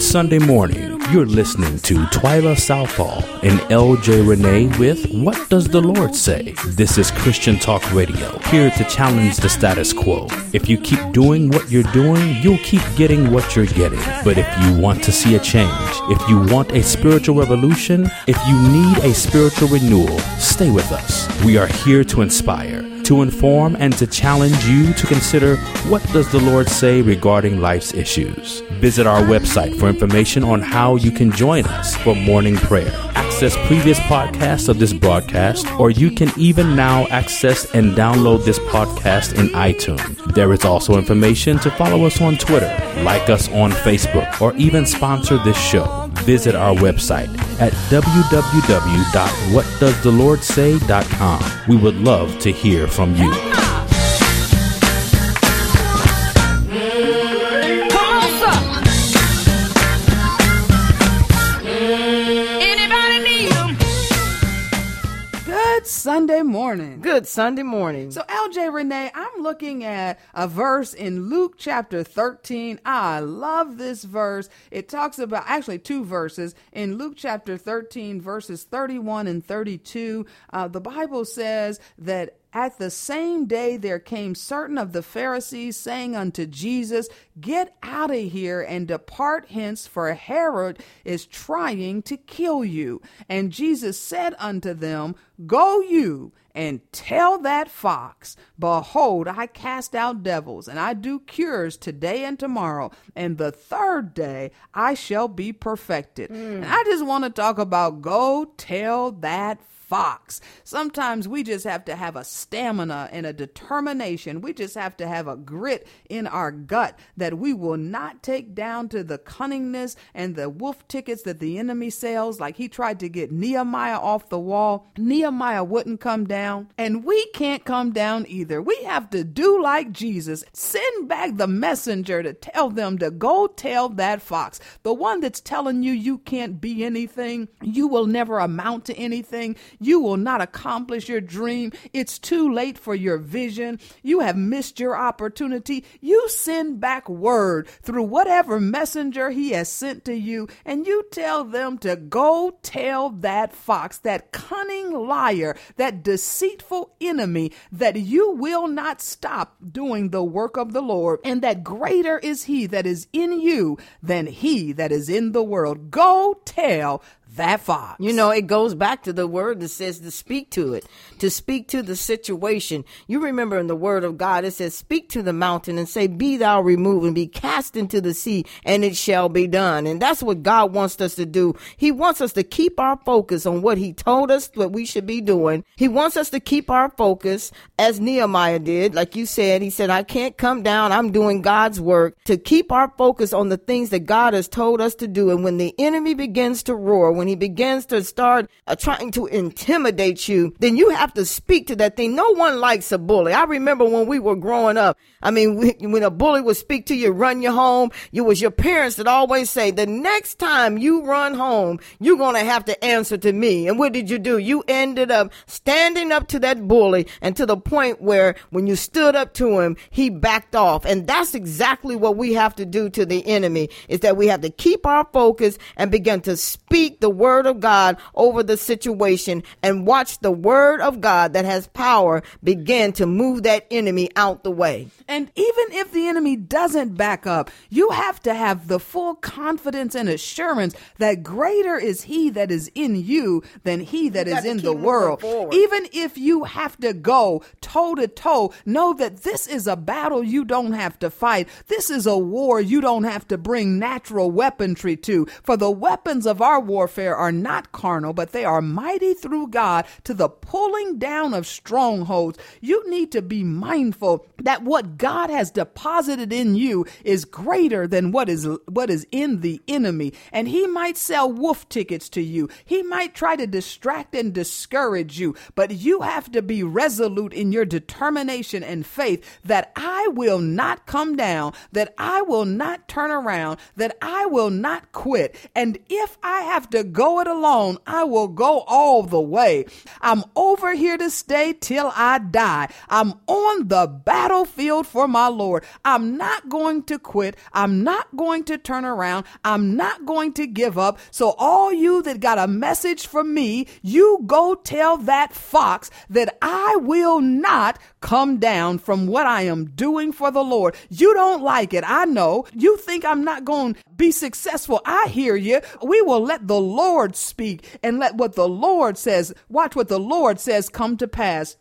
Sunday morning. You're listening to Twyla Southall and LJ Renee with What Does the Lord Say? This is Christian Talk Radio, here to challenge the status quo. If you keep doing what you're doing, you'll keep getting what you're getting. But if you want to see a change, if you want a spiritual revolution, if you need a spiritual renewal, stay with us. We are here to inspire to inform and to challenge you to consider what does the Lord say regarding life's issues. Visit our website for information on how you can join us for morning prayer. Access previous podcasts of this broadcast, or you can even now access and download this podcast in iTunes. There is also information to follow us on Twitter, like us on Facebook, or even sponsor this show visit our website at www.whatdoesthelordsay.com. We would love to hear from you. Morning. Good Sunday morning. So, LJ Renee, I'm looking at a verse in Luke chapter 13. I love this verse. It talks about actually two verses in Luke chapter 13, verses 31 and 32. Uh, the Bible says that at the same day there came certain of the Pharisees saying unto Jesus, Get out of here and depart hence, for Herod is trying to kill you. And Jesus said unto them, Go you and tell that fox, Behold, I cast out devils, and I do cures today and tomorrow, and the third day I shall be perfected. Mm. And I just want to talk about go tell that fox. Sometimes we just have to have a stamina and a determination. We just have to have a grit in our gut that we will not take down to the cunningness and the wolf tickets that the enemy sells. Like he tried to get Nehemiah off the wall. Nehemiah wouldn't come down, and we can't come down either. We have to do like Jesus. Send back the messenger to tell them to go tell that fox, the one that's telling you you can't be anything, you will never amount to anything. You will not accomplish your dream. It's too late for your vision. You have missed your opportunity. You send back word through whatever messenger he has sent to you, and you tell them to go tell that fox, that cunning liar, that deceitful enemy, that you will not stop doing the work of the Lord, and that greater is he that is in you than he that is in the world. Go tell that fox. You know, it goes back to the word that says to speak to it, to speak to the situation. You remember in the word of God, it says, speak to the mountain and say, be thou removed and be cast into the sea and it shall be done. And that's what God wants us to do. He wants us to keep our focus on what he told us what we should be doing. He wants us to keep our focus as Nehemiah did. Like you said, he said, I can't come down. I'm doing God's work to keep our focus on the things that God has told us to do. And when the enemy begins to roar, when he begins to start uh, trying to intimidate you, then you have to speak to that thing. No one likes a bully. I remember when we were growing up. I mean, we, when a bully would speak to you, run you home, it was your parents that always say, the next time you run home, you're going to have to answer to me. And what did you do? You ended up standing up to that bully and to the point where when you stood up to him, he backed off. And that's exactly what we have to do to the enemy is that we have to keep our focus and begin to speak the word of God over the situation and watch the word of God that has power begin to move that enemy out the way. And even if the enemy doesn't back up, you have to have the full confidence and assurance that greater is he that is in you than he that is in the world. Even if you have to go toe to toe, know that this is a battle you don't have to fight. This is a war you don't have to bring natural weaponry to. For the weapons of our warfare warfare are not carnal, but they are mighty through God to the pulling down of strongholds. You need to be mindful that what God has deposited in you is greater than what is what is in the enemy. And he might sell wolf tickets to you. He might try to distract and discourage you, but you have to be resolute in your determination and faith that I will not come down, that I will not turn around, that I will not quit. And if I have to go it alone, I will go all the way. I'm over here to stay till I die. I'm on the battlefield for my Lord. I'm not going to quit. I'm not going to turn around. I'm not going to give up. So all you that got a message from me, you go tell that fox that I will not come down from what I am doing for the Lord. You don't like it. I know. You think I'm not going to be successful. I hear you. We will let the Lord speak and let what the Lord says, watch what the Lord says come to pass.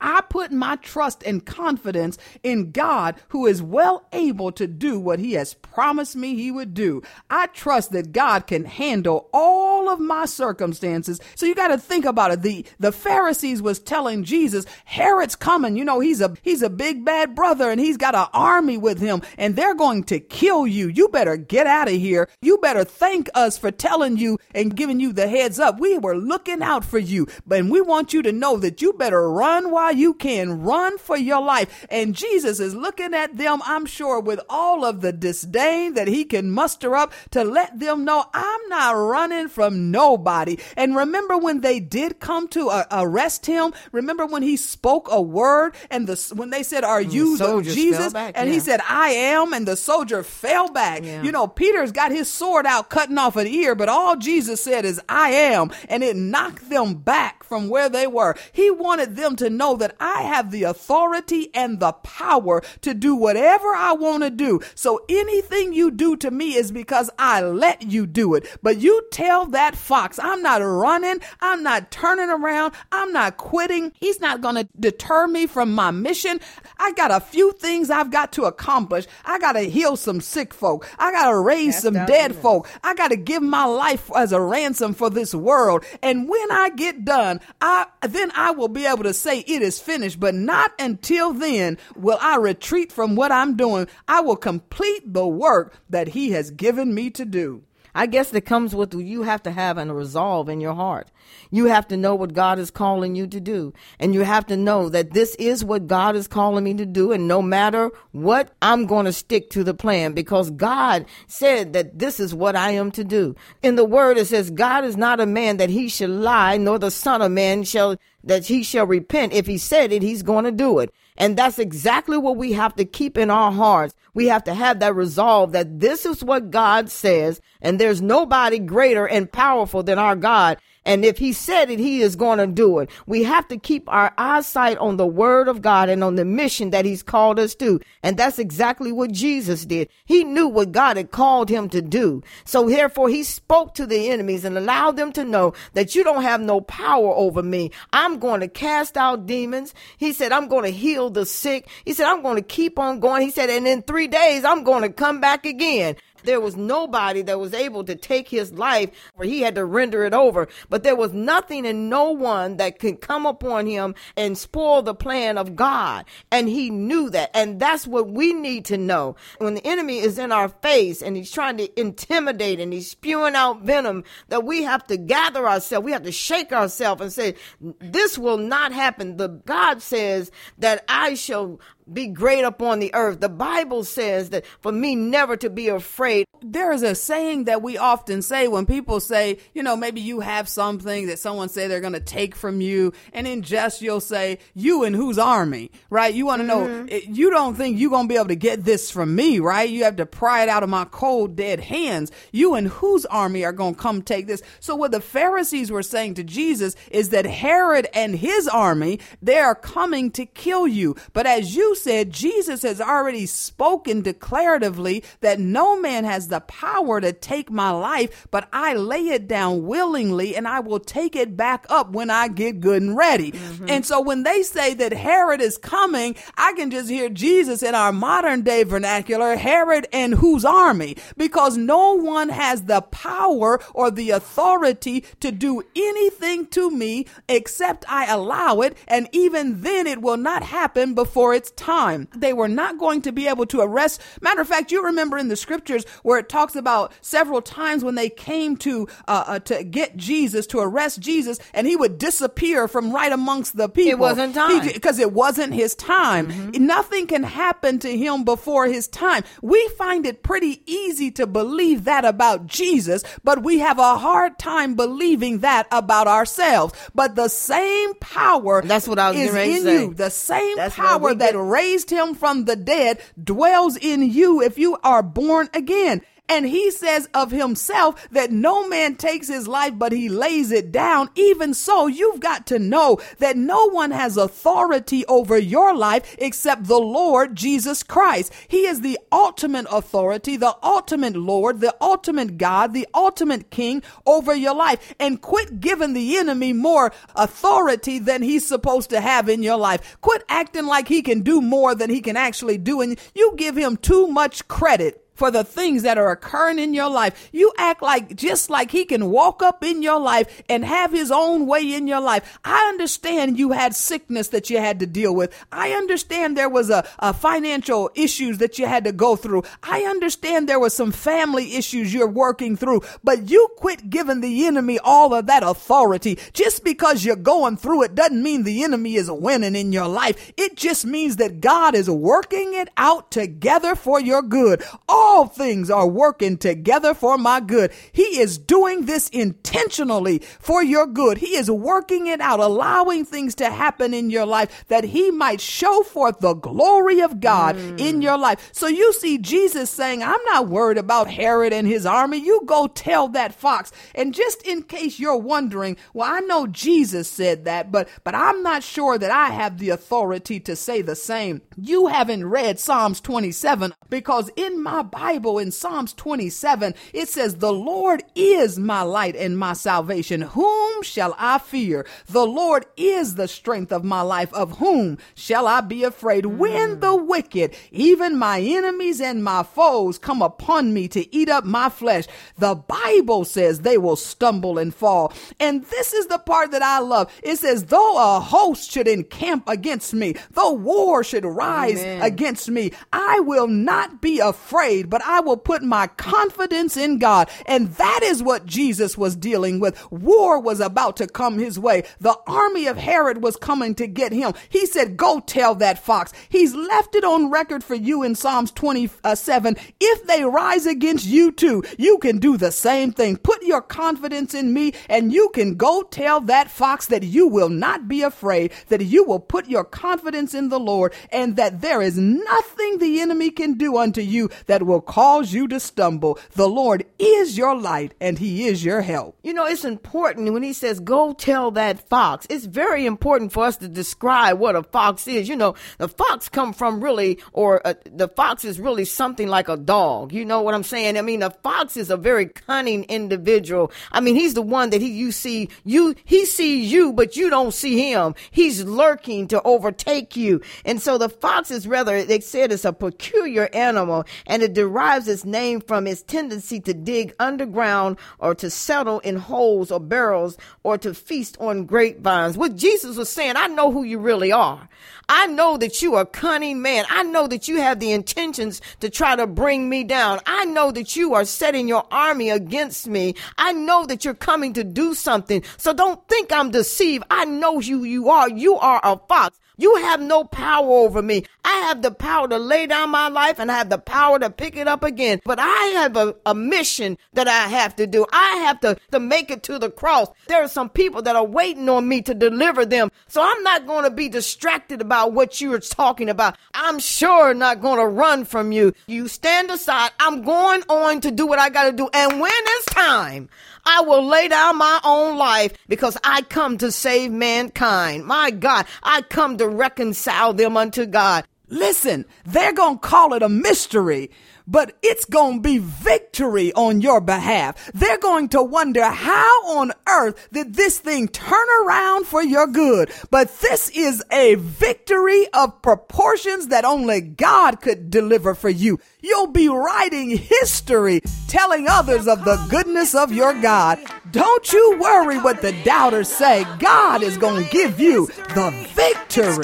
I put my trust and confidence in God who is well able to do what he has promised me he would do. I trust that God can handle all of my circumstances. So you got to think about it. The the Pharisees was telling Jesus, Herod's coming. You know, he's a he's a big bad brother and he's got an army with him and they're going to kill you. You better get out of here. You better thank us for telling you and giving you the heads up. We were looking out for you, but we want you to know that you better run while you can run for your life. And Jesus is looking at them, I'm sure, with all of the disdain that he can muster up to let them know I'm not running from nobody. And remember when they did come to uh, arrest him? Remember when he spoke a word and the when they said, "Are you the Jesus?" Back, and yeah. he said, "I am," and the soldier fell back. Yeah. You know, Peter's got his sword out, cutting off an ear, but all Jesus said is, "I am," and it knocked them back from where they were. He wanted them to know that I have the authority and the power to do whatever I want to do. So anything you do to me is because I let you do it. But you tell that fox, I'm not running. I'm not turning around. I'm not quitting. He's not going to deter me from my mission. I got a few things I've got to accomplish. I got to heal some sick folk. I got to raise Cast some dead demons. folk. I got to give my life as a ransom for this world. And when I get done, I then I will be able to say it is finished. But not until then will I retreat from what I'm doing. I will complete the work that He has given me to do. I guess that comes with you have to have a resolve in your heart. You have to know what God is calling you to do. And you have to know that this is what God is calling me to do. And no matter what, I'm going to stick to the plan because God said that this is what I am to do. In the word, it says, God is not a man that he shall lie, nor the son of man shall that he shall repent. If he said it, he's going to do it. And that's exactly what we have to keep in our hearts. We have to have that resolve that this is what God says, and there's nobody greater and powerful than our God. And if he said it, he is going to do it. We have to keep our eyesight on the word of God and on the mission that he's called us to. And that's exactly what Jesus did. He knew what God had called him to do. So therefore he spoke to the enemies and allowed them to know that you don't have no power over me. I'm going to cast out demons. He said, I'm going to heal the sick. He said, I'm going to keep on going. He said, and in three days, I'm going to come back again. There was nobody that was able to take his life where he had to render it over. But there was nothing and no one that could come upon him and spoil the plan of God. And he knew that. And that's what we need to know. When the enemy is in our face and he's trying to intimidate and he's spewing out venom, that we have to gather ourselves. We have to shake ourselves and say, this will not happen. The God says that I shall be great upon the earth. The Bible says that for me never to be afraid. There is a saying that we often say when people say, you know, maybe you have something that someone say they're going to take from you, and in jest you'll say, "You and whose army?" Right? You want to know? Mm-hmm. You don't think you're going to be able to get this from me, right? You have to pry it out of my cold, dead hands. You and whose army are going to come take this? So what the Pharisees were saying to Jesus is that Herod and his army they are coming to kill you, but as you said, Jesus has already spoken declaratively that no man has the power to take my life, but I lay it down willingly and I will take it back up when I get good and ready. Mm-hmm. And so when they say that Herod is coming, I can just hear Jesus in our modern day vernacular, Herod and whose army? Because no one has the power or the authority to do anything to me except I allow it. And even then it will not happen before it's time time. They were not going to be able to arrest. Matter of fact, you remember in the scriptures where it talks about several times when they came to uh, uh, to get Jesus to arrest Jesus, and he would disappear from right amongst the people. It wasn't time because it wasn't his time. Mm-hmm. Nothing can happen to him before his time. We find it pretty easy to believe that about Jesus, but we have a hard time believing that about ourselves. But the same power that's what I was is in say. you. The same that's power that raised him from the dead dwells in you if you are born again. And he says of himself that no man takes his life, but he lays it down. Even so, you've got to know that no one has authority over your life except the Lord Jesus Christ. He is the ultimate authority, the ultimate Lord, the ultimate God, the ultimate King over your life. And quit giving the enemy more authority than he's supposed to have in your life. Quit acting like he can do more than he can actually do. And you give him too much credit for the things that are occurring in your life. You act like just like he can walk up in your life and have his own way in your life. I understand you had sickness that you had to deal with. I understand there was a, a financial issues that you had to go through. I understand there was some family issues you're working through, but you quit giving the enemy all of that authority. Just because you're going through it doesn't mean the enemy is winning in your life. It just means that God is working it out together for your good. All all things are working together for my good. He is doing this intentionally for your good. He is working it out, allowing things to happen in your life that he might show forth the glory of God mm. in your life. So you see Jesus saying, I'm not worried about Herod and his army. You go tell that fox. And just in case you're wondering, well, I know Jesus said that, but, but I'm not sure that I have the authority to say the same. You haven't read Psalms 27 because in my Bible in Psalms 27, it says, The Lord is my light and my salvation. Whom shall I fear? The Lord is the strength of my life. Of whom shall I be afraid? When the hmm. wicked, even my enemies and my foes, come upon me to eat up my flesh, the Bible says they will stumble and fall. And this is the part that I love. It says, Though a host should encamp against me, though war should rise Amen. against me, I will not be afraid but I will put my confidence in God. And that is what Jesus was dealing with. War was about to come his way. The army of Herod was coming to get him. He said, Go tell that fox. He's left it on record for you in Psalms 27. If they rise against you too, you can do the same thing. Put your confidence in me and you can go tell that fox that you will not be afraid, that you will put your confidence in the Lord and that there is nothing the enemy can do unto you that will will cause you to stumble. The Lord is your light and he is your help. You know, it's important when he says, go tell that fox. It's very important for us to describe what a fox is. You know, the fox come from really, or uh, the fox is really something like a dog. You know what I'm saying? I mean, a fox is a very cunning individual. I mean, he's the one that he, you see, you, he sees you, but you don't see him. He's lurking to overtake you. And so the fox is rather, they said it's a peculiar animal and it derives its name from its tendency to dig underground or to settle in holes or barrels or to feast on grapevines. What Jesus was saying, I know who you really are. I know that you are a cunning man. I know that you have the intentions to try to bring me down. I know that you are setting your army against me. I know that you're coming to do something. So don't think I'm deceived. I know who you are. You are a fox. You have no power over me. I have the power to lay down my life and I have the power to pick it up again. But I have a, a mission that I have to do. I have to, to make it to the cross. There are some people that are waiting on me to deliver them. So I'm not going to be distracted about what you're talking about. I'm sure not going to run from you. You stand aside. I'm going on to do what I got to do. And when it's time, I will lay down my own life because I come to save mankind. My God, I come to reconcile them unto God. Listen, they're going to call it a mystery, but it's going to be victory on your behalf. They're going to wonder how on earth did this thing turn around for your good? But this is a victory of proportions that only God could deliver for you. You'll be writing history telling others of the goodness of your God. Don't you worry what the doubters say. God is going to give you the victory. It's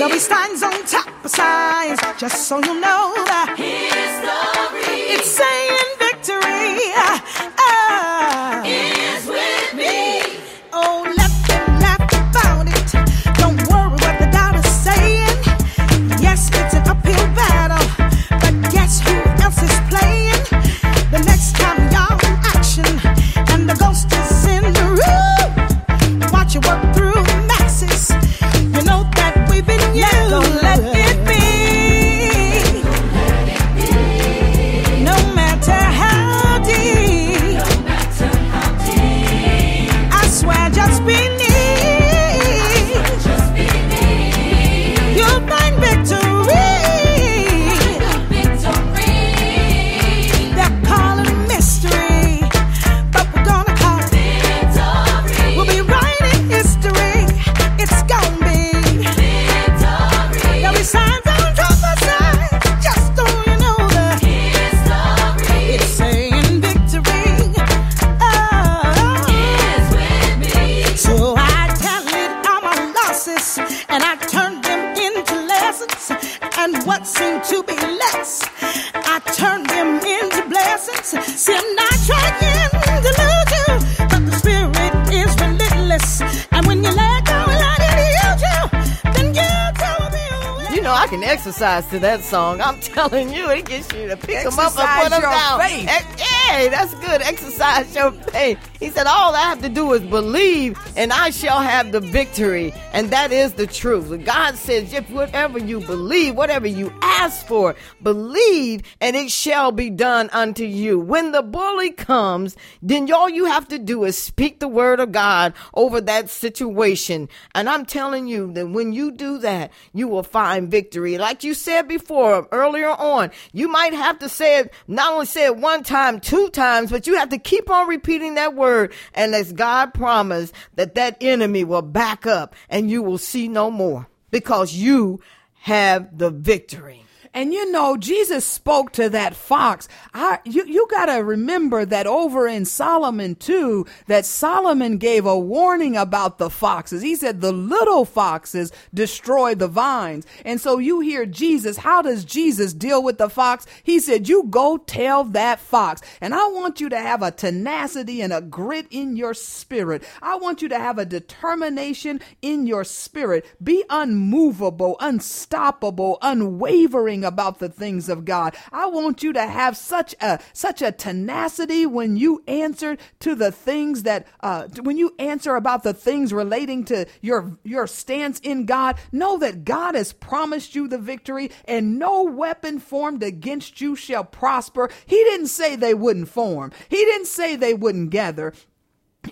There'll be signs on top of signs, just so you know that History it's saying victory. Exercise to that song. I'm telling you, it gets you to pick them up and put them down. faith. Ex- yeah, that's good. Exercise your faith. He said, All I have to do is believe, and I shall have the victory. And that is the truth. God says, If whatever you believe, whatever you ask for, believe, and it shall be done unto you. When the bully comes, then all you have to do is speak the word of God over that situation. And I'm telling you that when you do that, you will find victory. Like you said before, earlier on, you might have to say it, not only say it one time, two times, but you have to keep on repeating that word. And as God promised that that enemy will back up and you will see no more because you have the victory. And you know, Jesus spoke to that fox. I, you, you gotta remember that over in Solomon too, that Solomon gave a warning about the foxes. He said the little foxes destroy the vines. And so you hear Jesus, how does Jesus deal with the fox? He said, you go tell that fox. And I want you to have a tenacity and a grit in your spirit. I want you to have a determination in your spirit. Be unmovable, unstoppable, unwavering about the things of God. I want you to have such a such a tenacity when you answer to the things that uh, when you answer about the things relating to your your stance in God. Know that God has promised you the victory, and no weapon formed against you shall prosper. He didn't say they wouldn't form. He didn't say they wouldn't gather.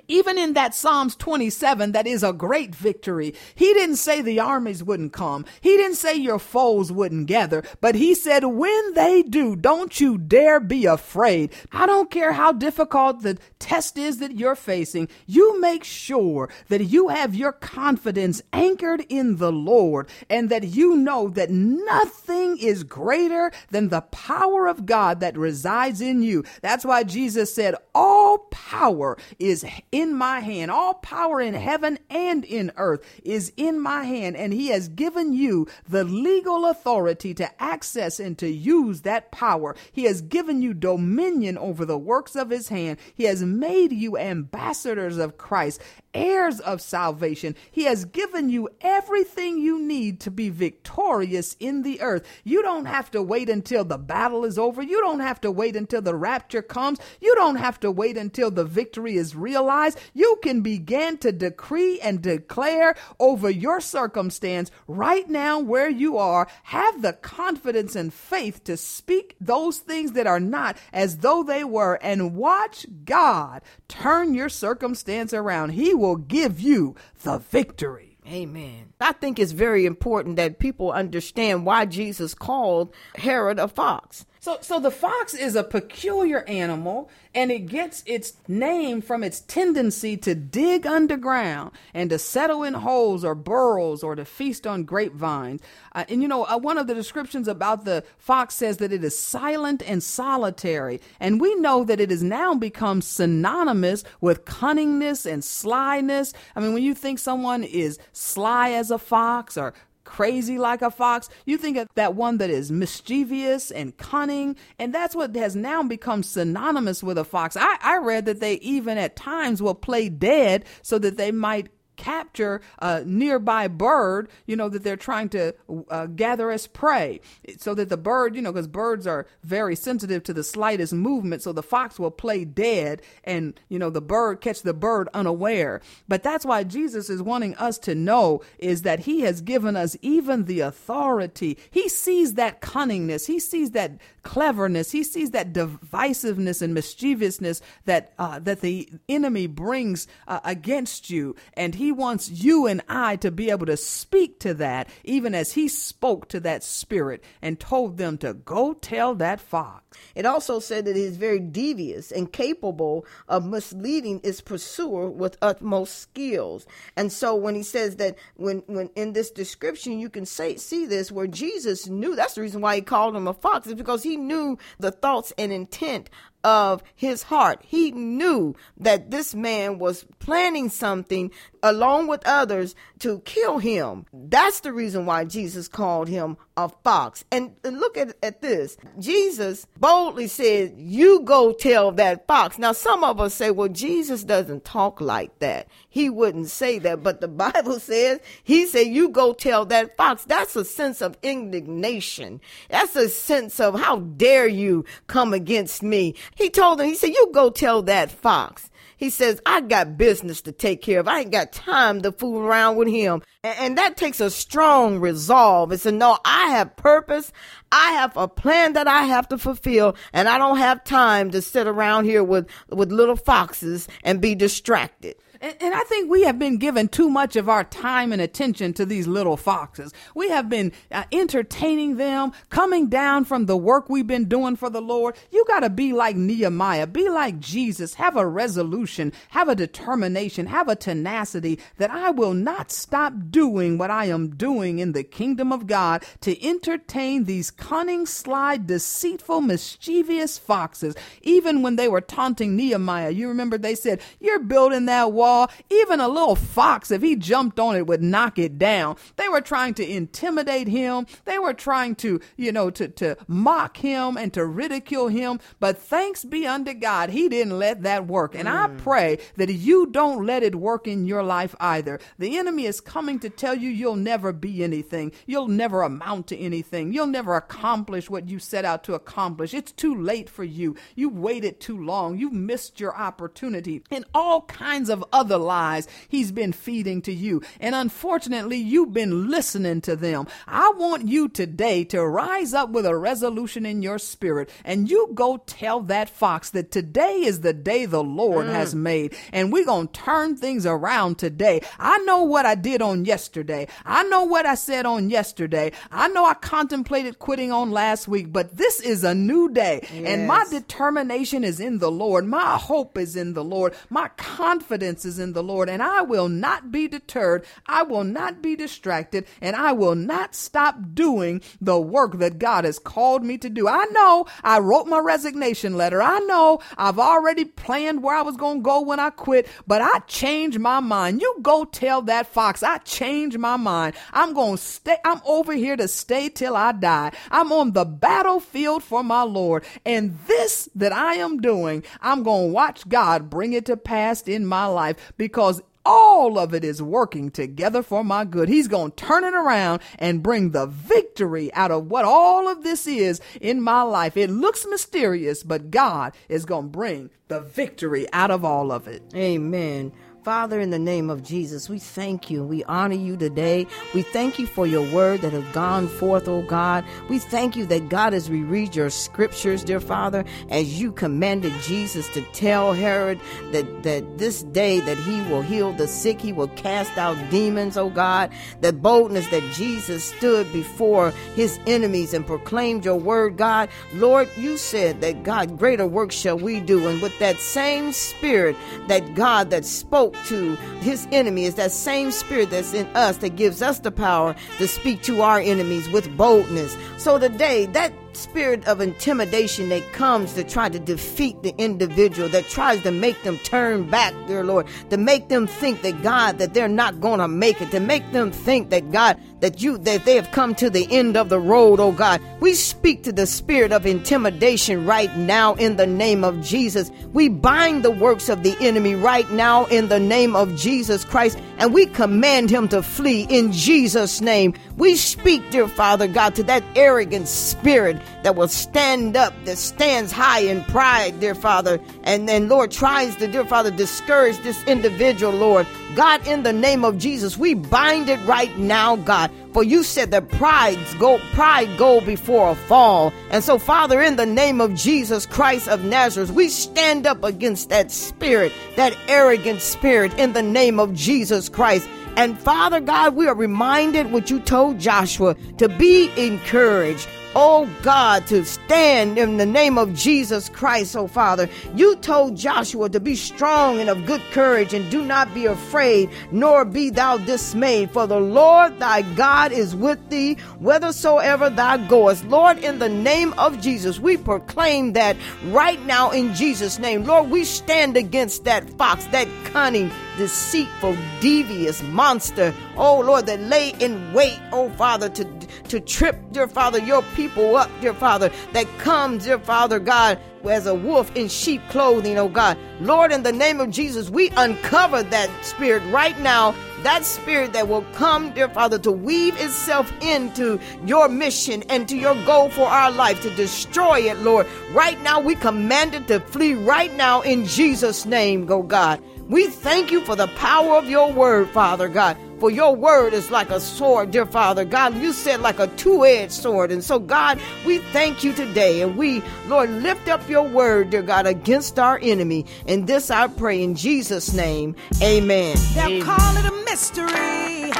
Even in that Psalms 27, that is a great victory. He didn't say the armies wouldn't come. He didn't say your foes wouldn't gather, but he said, when they do, don't you dare be afraid. I don't care how difficult the test is that you're facing. You make sure that you have your confidence anchored in the Lord and that you know that nothing is greater than the power of God that resides in you. That's why Jesus said, all power is in my hand. All power in heaven and in earth is in my hand, and He has given you the legal authority to access and to use that power. He has given you dominion over the works of His hand. He has made you ambassadors of Christ, heirs of salvation. He has given you everything you need to be victorious in the earth. You don't have to wait until the battle is over. You don't have to wait until the rapture comes. You don't have to wait until the victory is realized. You can begin to decree and declare over your circumstance right now where you are. Have the confidence and faith to speak those things that are not as though they were and watch God turn your circumstance around. He will give you the victory. Amen. I think it's very important that people understand why Jesus called Herod a fox. So, so the fox is a peculiar animal, and it gets its name from its tendency to dig underground and to settle in holes or burrows or to feast on grapevines. Uh, and you know, uh, one of the descriptions about the fox says that it is silent and solitary, and we know that it has now become synonymous with cunningness and slyness. I mean, when you think someone is sly as a fox or crazy like a fox. You think of that one that is mischievous and cunning, and that's what has now become synonymous with a fox. I, I read that they even at times will play dead so that they might capture a nearby bird, you know, that they're trying to uh, gather as prey. So that the bird, you know, because birds are very sensitive to the slightest movement. So the fox will play dead and, you know, the bird catch the bird unaware. But that's why Jesus is wanting us to know is that he has given us even the authority. He sees that cunningness. He sees that cleverness. He sees that divisiveness and mischievousness that, uh, that the enemy brings uh, against you. And he wants you and I to be able to speak to that, even as he spoke to that spirit and told them to go tell that fox. It also said that he is very devious and capable of misleading its pursuer with utmost skills. And so when he says that when when in this description you can say see this where Jesus knew that's the reason why he called him a fox is because he knew the thoughts and intent of his heart. He knew that this man was planning something along with others to kill him. That's the reason why Jesus called him a fox. And look at, at this. Jesus boldly said, You go tell that fox. Now, some of us say, Well, Jesus doesn't talk like that. He wouldn't say that. But the Bible says, He said, You go tell that fox. That's a sense of indignation. That's a sense of, How dare you come against me? He told him, He said, You go tell that fox. He says, I got business to take care of. I ain't got time to fool around with him. And, and that takes a strong resolve. It's a no, I have purpose. I have a plan that I have to fulfill and I don't have time to sit around here with, with little foxes and be distracted. And, and I think we have been given too much of our time and attention to these little foxes. We have been uh, entertaining them, coming down from the work we've been doing for the Lord. You got to be like Nehemiah, be like Jesus, have a resolution, have a determination, have a tenacity that I will not stop doing what I am doing in the kingdom of God to entertain these cunning, sly, deceitful, mischievous foxes. Even when they were taunting Nehemiah, you remember they said, You're building that wall wall. Even a little fox, if he jumped on it, would knock it down. They were trying to intimidate him. They were trying to, you know, to, to mock him and to ridicule him. But thanks be unto God, he didn't let that work. And I mm. pray that you don't let it work in your life either. The enemy is coming to tell you you'll never be anything. You'll never amount to anything. You'll never accomplish what you set out to accomplish. It's too late for you. You waited too long. You missed your opportunity. And all kinds of other lies he's been feeding to you. And unfortunately, you've been listening to them. I want you today to rise up with a resolution in your spirit and you go tell that fox that today is the day the Lord mm. has made and we're going to turn things around today. I know what I did on yesterday. I know what I said on yesterday. I know I contemplated quitting on last week, but this is a new day and my determination is in the Lord. My hope is in the Lord. My confidence is in the Lord, and I will not be deterred. I will not be distracted, and I will not stop doing the work that God has called me to do. I know I wrote my resignation letter. I know I've already planned where I was going to go when I quit, but I changed my mind. You go tell that fox, I changed my mind. I'm going to stay. I'm over here to stay till I die. I'm on the battlefield for my Lord. And this that I am doing, I'm going to watch God bring it to pass in my life because all of it is working together for my good. He's going to turn it around and bring the victory out of what all of this is in my life. It looks mysterious, but God is going to bring the victory out of all of it. Amen. Father, in the name of Jesus, we thank you. We honor you today. We thank you for your word that has gone forth, oh God. We thank you that God, as we read your scriptures, dear Father, as you commanded Jesus to tell Herod that, that this day that he will heal the sick, he will cast out demons, oh God. The boldness that Jesus stood before his enemies and proclaimed your word, God. Lord, you said that God, greater work shall we do. And with that same spirit that God that spoke to his enemy is that same spirit that's in us that gives us the power to speak to our enemies with boldness. So today, that spirit of intimidation that comes to try to defeat the individual, that tries to make them turn back, dear Lord, to make them think that God, that they're not going to make it, to make them think that God, that you that they have come to the end of the road, oh God. We speak to the spirit of intimidation right now in the name of Jesus. We bind the works of the enemy right now in the name of Jesus Christ, and we command him to flee in Jesus' name. We speak, dear Father God, to that arrogant spirit that will stand up, that stands high in pride, dear Father, and then, Lord, tries to, dear Father, discourage this individual, Lord. God, in the name of Jesus, we bind it right now, God. For you said that pride's go, pride go before a fall. And so, Father, in the name of Jesus Christ of Nazareth, we stand up against that spirit, that arrogant spirit, in the name of Jesus Christ. And Father God, we are reminded what you told Joshua to be encouraged. Oh God, to stand in the name of Jesus Christ, oh Father. You told Joshua to be strong and of good courage and do not be afraid, nor be thou dismayed, for the Lord thy God is with thee, whithersoever thou goest. Lord, in the name of Jesus, we proclaim that right now in Jesus' name. Lord, we stand against that fox, that cunning, deceitful, devious monster, oh Lord, that lay in wait, oh Father, to, to trip, dear Father, your people up, dear Father, that comes, dear Father God, as a wolf in sheep clothing, oh God. Lord, in the name of Jesus, we uncover that spirit right now, that spirit that will come, dear Father, to weave itself into your mission and to your goal for our life, to destroy it, Lord. Right now, we command it to flee right now in Jesus' name, go God. We thank you for the power of your word, Father God. For your word is like a sword, dear Father God. You said like a two edged sword. And so, God, we thank you today. And we, Lord, lift up your word, dear God, against our enemy. And this I pray in Jesus' name. Amen. They'll call it a mystery,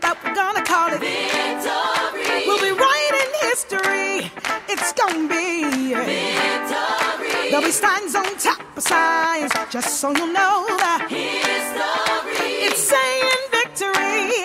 but we're gonna call it. Victory. We'll be writing history. It's gonna be. Victory. There'll be on top of signs, just so you know that History it's saying victory.